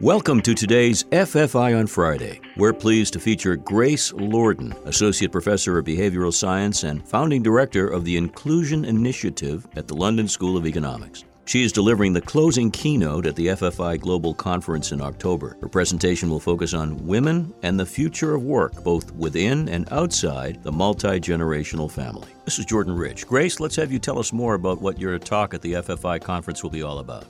Welcome to today's FFI on Friday. We're pleased to feature Grace Lordan, Associate Professor of Behavioral Science and Founding Director of the Inclusion Initiative at the London School of Economics. She is delivering the closing keynote at the FFI Global Conference in October. Her presentation will focus on women and the future of work, both within and outside the multi generational family. This is Jordan Rich. Grace, let's have you tell us more about what your talk at the FFI conference will be all about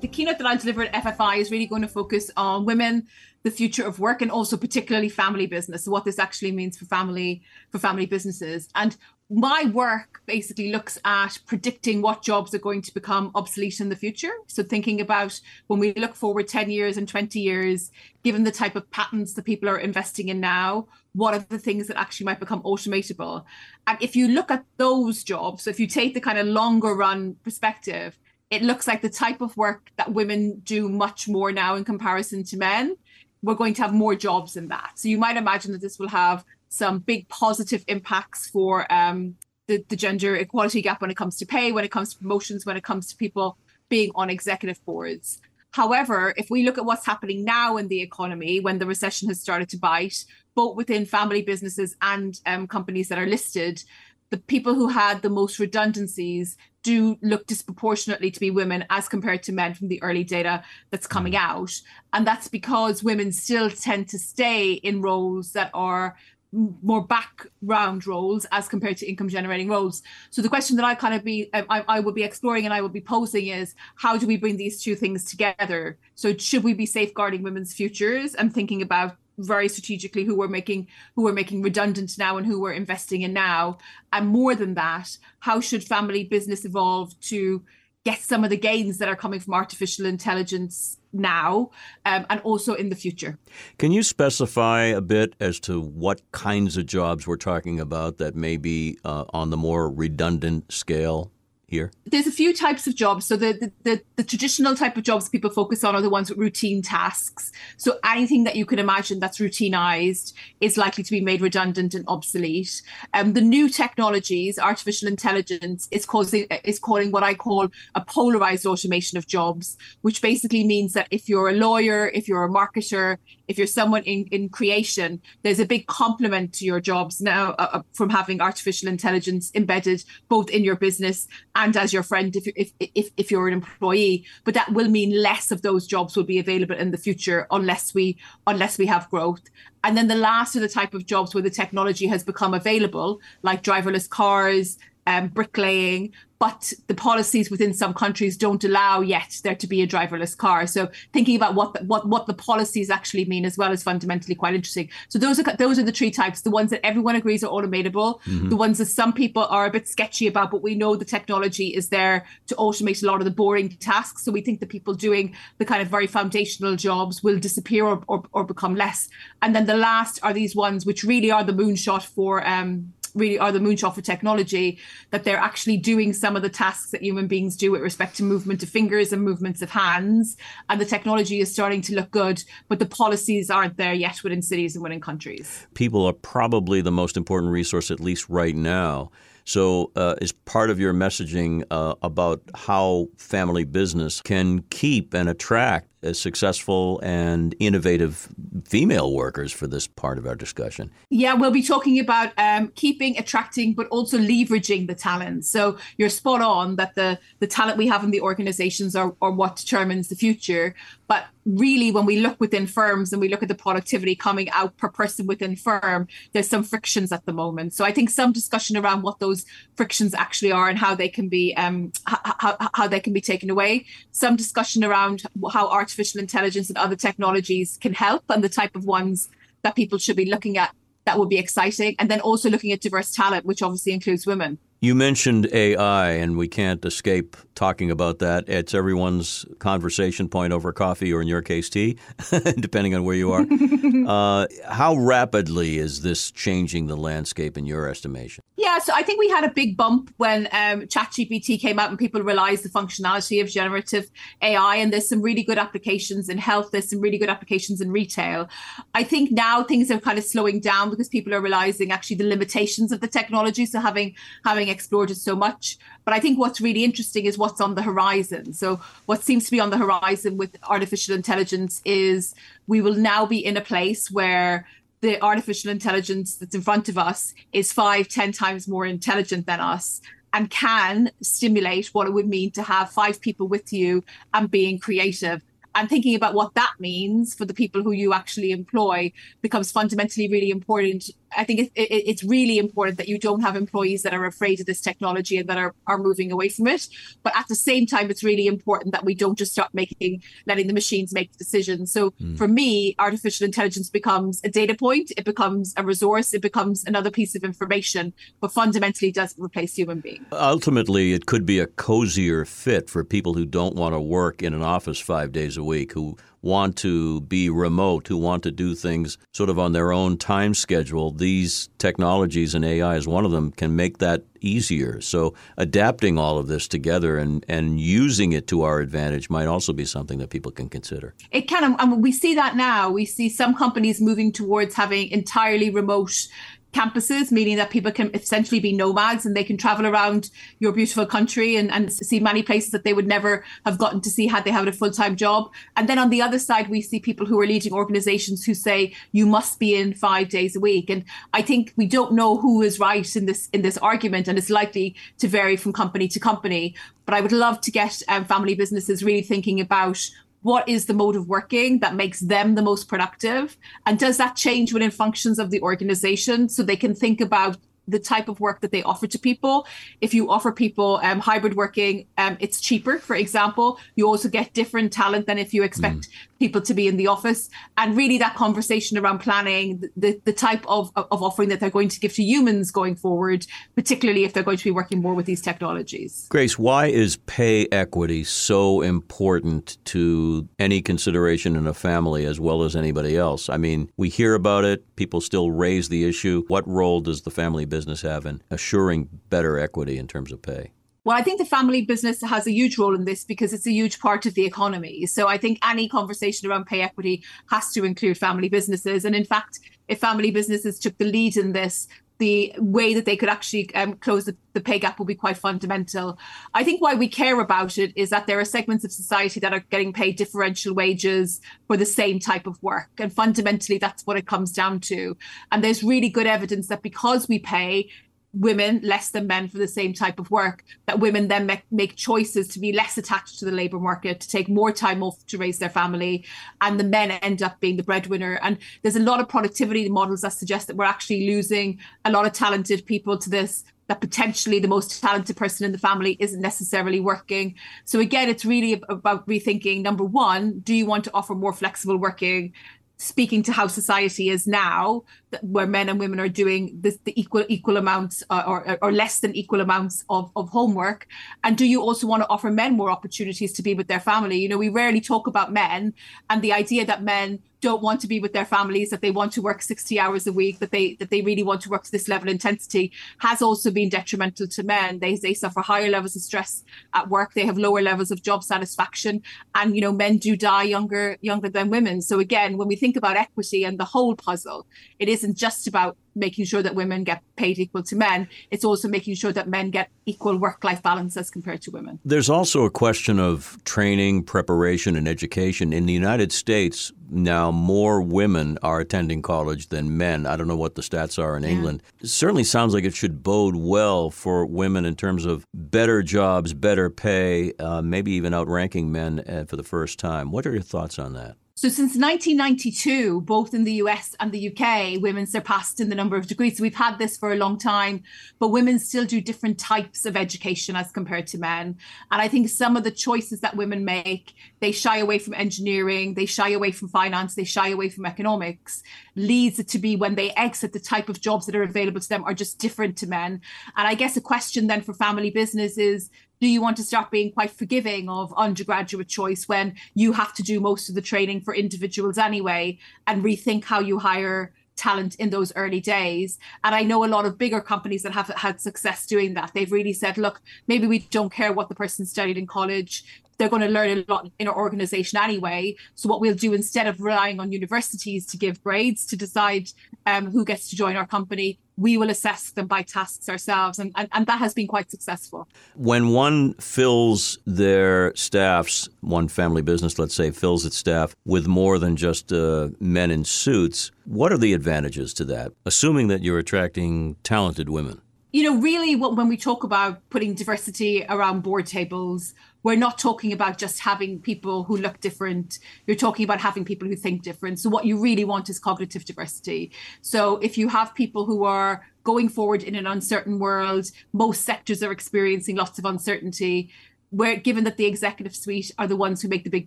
the keynote that I deliver at FFI is really going to focus on women, the future of work, and also particularly family business. So what this actually means for family for family businesses. And my work basically looks at predicting what jobs are going to become obsolete in the future. So thinking about when we look forward 10 years and 20 years, given the type of patterns that people are investing in now, what are the things that actually might become automatable? And if you look at those jobs, so if you take the kind of longer run perspective, it looks like the type of work that women do much more now in comparison to men. We're going to have more jobs in that. So you might imagine that this will have some big positive impacts for um, the, the gender equality gap when it comes to pay, when it comes to promotions, when it comes to people being on executive boards. However, if we look at what's happening now in the economy when the recession has started to bite, both within family businesses and um, companies that are listed, the people who had the most redundancies do look disproportionately to be women as compared to men from the early data that's coming mm. out. And that's because women still tend to stay in roles that are more background roles as compared to income generating roles. So the question that I kind of be I, I will be exploring and I will be posing is how do we bring these two things together? So should we be safeguarding women's futures and thinking about very strategically who we're making who we're making redundant now and who we're investing in now. And more than that how should family business evolve to get some of the gains that are coming from artificial intelligence now um, and also in the future? Can you specify a bit as to what kinds of jobs we're talking about that may be uh, on the more redundant scale here? There's a few types of jobs. So the, the, the the traditional type of jobs people focus on are the ones with routine tasks. So anything that you can imagine that's routinized is likely to be made redundant and obsolete. Um, the new technologies, artificial intelligence, is causing is calling what I call a polarized automation of jobs, which basically means that if you're a lawyer, if you're a marketer, if you're someone in, in creation, there's a big complement to your jobs now uh, uh from having artificial intelligence embedded both in your business and as your friend if, if if if you're an employee but that will mean less of those jobs will be available in the future unless we unless we have growth. And then the last are the type of jobs where the technology has become available like driverless cars um, bricklaying, but the policies within some countries don't allow yet there to be a driverless car. So thinking about what the, what what the policies actually mean as well is fundamentally quite interesting. So those are those are the three types: the ones that everyone agrees are automatable, mm-hmm. the ones that some people are a bit sketchy about, but we know the technology is there to automate a lot of the boring tasks. So we think the people doing the kind of very foundational jobs will disappear or, or, or become less. And then the last are these ones which really are the moonshot for um, really are the moonshot for technology that they're actually doing some of the tasks that human beings do with respect to movement of fingers and movements of hands. And the technology is starting to look good but the policies aren't there yet within cities and within countries. People are probably the most important resource at least right now. So, uh, is part of your messaging uh, about how family business can keep and attract successful and innovative female workers for this part of our discussion. Yeah, we'll be talking about um, keeping, attracting, but also leveraging the talent. So you're spot on that the the talent we have in the organizations are, are what determines the future. But really, when we look within firms and we look at the productivity coming out per person within firm, there's some frictions at the moment. So I think some discussion around what those frictions actually are and how they can be um, how, how they can be taken away. Some discussion around how art artificial intelligence and other technologies can help and the type of ones that people should be looking at that would be exciting. And then also looking at diverse talent, which obviously includes women. You mentioned AI, and we can't escape talking about that. It's everyone's conversation point over coffee, or in your case, tea, depending on where you are. uh, how rapidly is this changing the landscape in your estimation? Yeah, so I think we had a big bump when um, ChatGPT came out and people realized the functionality of generative AI. And there's some really good applications in health, there's some really good applications in retail. I think now things are kind of slowing down because people are realizing actually the limitations of the technology. So having having having explored it so much. But I think what's really interesting is what's on the horizon. So, what seems to be on the horizon with artificial intelligence is we will now be in a place where the artificial intelligence that's in front of us is five, ten times more intelligent than us and can stimulate what it would mean to have five people with you and being creative and thinking about what that means for the people who you actually employ becomes fundamentally really important. I think it, it, it's really important that you don't have employees that are afraid of this technology and that are, are moving away from it. But at the same time, it's really important that we don't just start making, letting the machines make decisions. So mm. for me, artificial intelligence becomes a data point, it becomes a resource, it becomes another piece of information, but fundamentally doesn't replace human beings. Ultimately, it could be a cozier fit for people who don't want to work in an office five days a week, who want to be remote, who want to do things sort of on their own time schedule, these technologies and AI is one of them can make that easier. So adapting all of this together and, and using it to our advantage might also be something that people can consider. It can. Mean, we see that now. We see some companies moving towards having entirely remote campuses, meaning that people can essentially be nomads and they can travel around your beautiful country and, and see many places that they would never have gotten to see had they had a full time job. And then on the other side, we see people who are leading organizations who say you must be in five days a week. And I think we don't know who is right in this in this argument, and it's likely to vary from company to company. But I would love to get um, family businesses really thinking about what is the mode of working that makes them the most productive and does that change within functions of the organization so they can think about the type of work that they offer to people. If you offer people um, hybrid working, um, it's cheaper. For example, you also get different talent than if you expect mm. People to be in the office. And really, that conversation around planning the the type of of offering that they're going to give to humans going forward, particularly if they're going to be working more with these technologies. Grace, why is pay equity so important to any consideration in a family as well as anybody else? I mean, we hear about it. People still raise the issue. What role does the family business have in assuring better equity in terms of pay? Well, I think the family business has a huge role in this because it's a huge part of the economy. So I think any conversation around pay equity has to include family businesses. And in fact, if family businesses took the lead in this, the way that they could actually um, close the, the, pay gap will be quite fundamental. I think why we care about it is that there are segments of society that are getting paid differential wages for the same type of work. And fundamentally, that's what it comes down to. And there's really good evidence that because we pay, women less than men for the same type of work that women then make, make choices to be less attached to the labor market to take more time off to raise their family and the men end up being the breadwinner and there's a lot of productivity models that suggest that we're actually losing a lot of talented people to this that potentially the most talented person in the family isn't necessarily working. So again, it's really about rethinking number one, do you want to offer more flexible working speaking to how society is now, where men and women are doing the, equal equal amounts or, or less than equal amounts of, of homework, and do you also want to offer men more opportunities to be with their family? You know, we rarely talk about men and the idea that men don't want to be with their families, that they want to work 60 hours a week, that they that they really want to work to this level of intensity has also been detrimental to men. They they suffer higher levels of stress at work, they have lower levels of job satisfaction, and you know, men do die younger younger than women. So again, when we think about equity and the whole puzzle, it isn't just about making sure that women get paid equal to men. It's also making sure that men get equal work life balance as compared to women. There's also a question of training, preparation, and education. In the United States, now more women are attending college than men. I don't know what the stats are in yeah. England. It certainly sounds like it should bode well for women in terms of better jobs, better pay, uh, maybe even outranking men uh, for the first time. What are your thoughts on that? So since 1992, both in the US and the UK, women surpassed in the number of degrees. So we've had this for a long time, but women still do different types of education as compared to men. And I think some of the choices that women make, they shy away from engineering, they shy away from finance, they shy away from economics, leads it to be when they exit the type of jobs that are available to them are just different to men. And I guess a question then for family business is do you want to start being quite forgiving of undergraduate choice when you have to do most of the training for individuals anyway and rethink how you hire talent in those early days? And i know a lot of bigger companies that have had success doing that. They've really said look maybe we don't care what the person studied in college. They're going to learn a lot in our organization anyway. So what we'll do instead of relying on universities to give grades to decide um, who gets to join our company, we will assess them by tasks ourselves. And, and, and that has been quite successful. When one fills their staffs, one family business, let's say, fills its staff with more than just uh, men in suits, what are the advantages to that, assuming that you're attracting talented women? you know, really, what, when we talk about putting diversity around board tables, we're not talking about just having people who look different. You're talking about having people who think different. So, what you really want is cognitive diversity. So, if you have people who are going forward in an uncertain world, most sectors are experiencing lots of uncertainty where given that the executive suite are the ones who make the big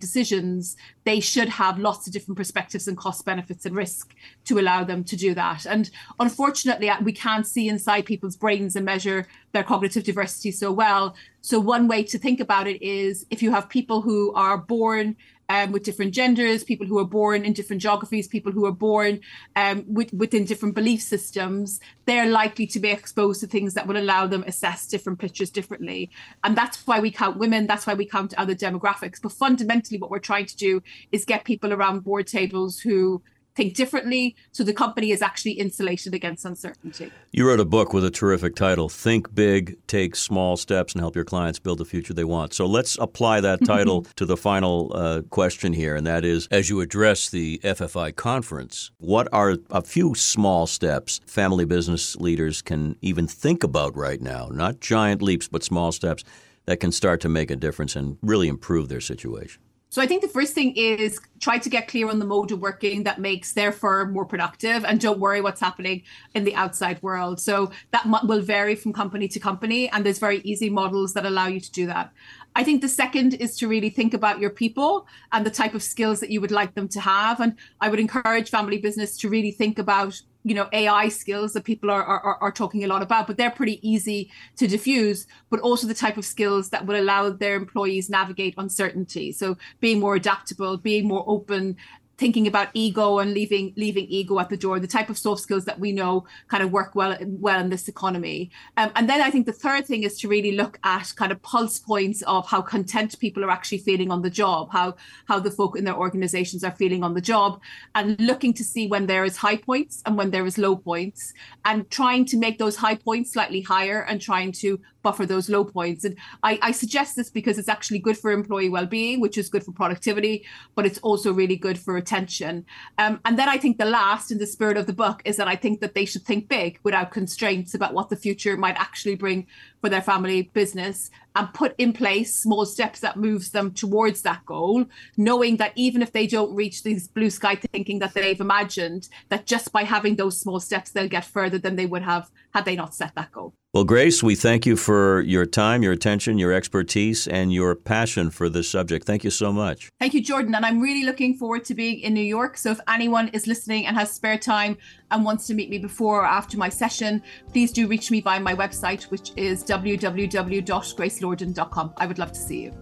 decisions they should have lots of different perspectives and cost benefits and risk to allow them to do that and unfortunately we can't see inside people's brains and measure their cognitive diversity so well so one way to think about it is if you have people who are born um, with different genders, people who are born in different geographies, people who are born um, with, within different belief systems, they're likely to be exposed to things that will allow them assess different pictures differently. And that's why we count women, that's why we count other demographics. But fundamentally, what we're trying to do is get people around board tables who think differently so the company is actually insulated against uncertainty. You wrote a book with a terrific title Think Big, Take Small Steps, and Help Your Clients Build the Future They Want. So let's apply that title to the final uh, question here, and that is as you address the FFI conference, what are a few small steps family business leaders can even think about right now? Not giant leaps, but small steps that can start to make a difference and really improve their situation. So I think the first thing is try to get clear on the mode of working that makes their firm more productive and don't worry what's happening in the outside world. So that will vary from company to company and there's very easy models that allow you to do that. I think the second is to really think about your people and the type of skills that you would like them to have. And I would encourage family business to really think about you know ai skills that people are, are are talking a lot about but they're pretty easy to diffuse but also the type of skills that will allow their employees navigate uncertainty. So being more adaptable being more open thinking about ego and leaving leaving ego at the door the type of soft skills that we know kind of work well well in this economy. Um, and then i think the third thing is to really look at kind of pulse points of how content people are actually feeling on the job how how the folk in their organizations are feeling on the job and looking to see when there is high points and when there is low points and trying to make those high points slightly higher and trying to buffer those low points. And I, I suggest this because it's actually good for employee well-being, which is good for productivity, but it's also really good for retention. Um, and then I think the last, in the spirit of the book, is that I think that they should think big without constraints about what the future might actually bring for their family business and put in place small steps that moves them towards that goal knowing that even if they don't reach these blue sky thinking that they've imagined that just by having those small steps they'll get further than they would have had they not set that goal well, Grace, we thank you for your time, your attention, your expertise, and your passion for this subject. Thank you so much. Thank you, Jordan. And I'm really looking forward to being in New York. So if anyone is listening and has spare time and wants to meet me before or after my session, please do reach me via my website, which is www.gracelordan.com. I would love to see you.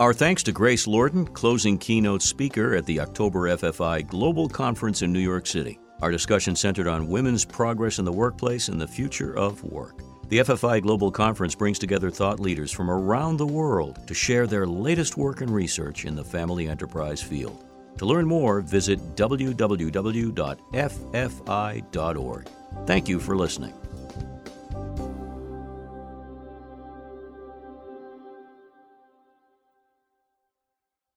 Our thanks to Grace Lordan, closing keynote speaker at the October FFI Global Conference in New York City. Our discussion centered on women's progress in the workplace and the future of work. The FFI Global Conference brings together thought leaders from around the world to share their latest work and research in the family enterprise field. To learn more, visit www.ffi.org. Thank you for listening.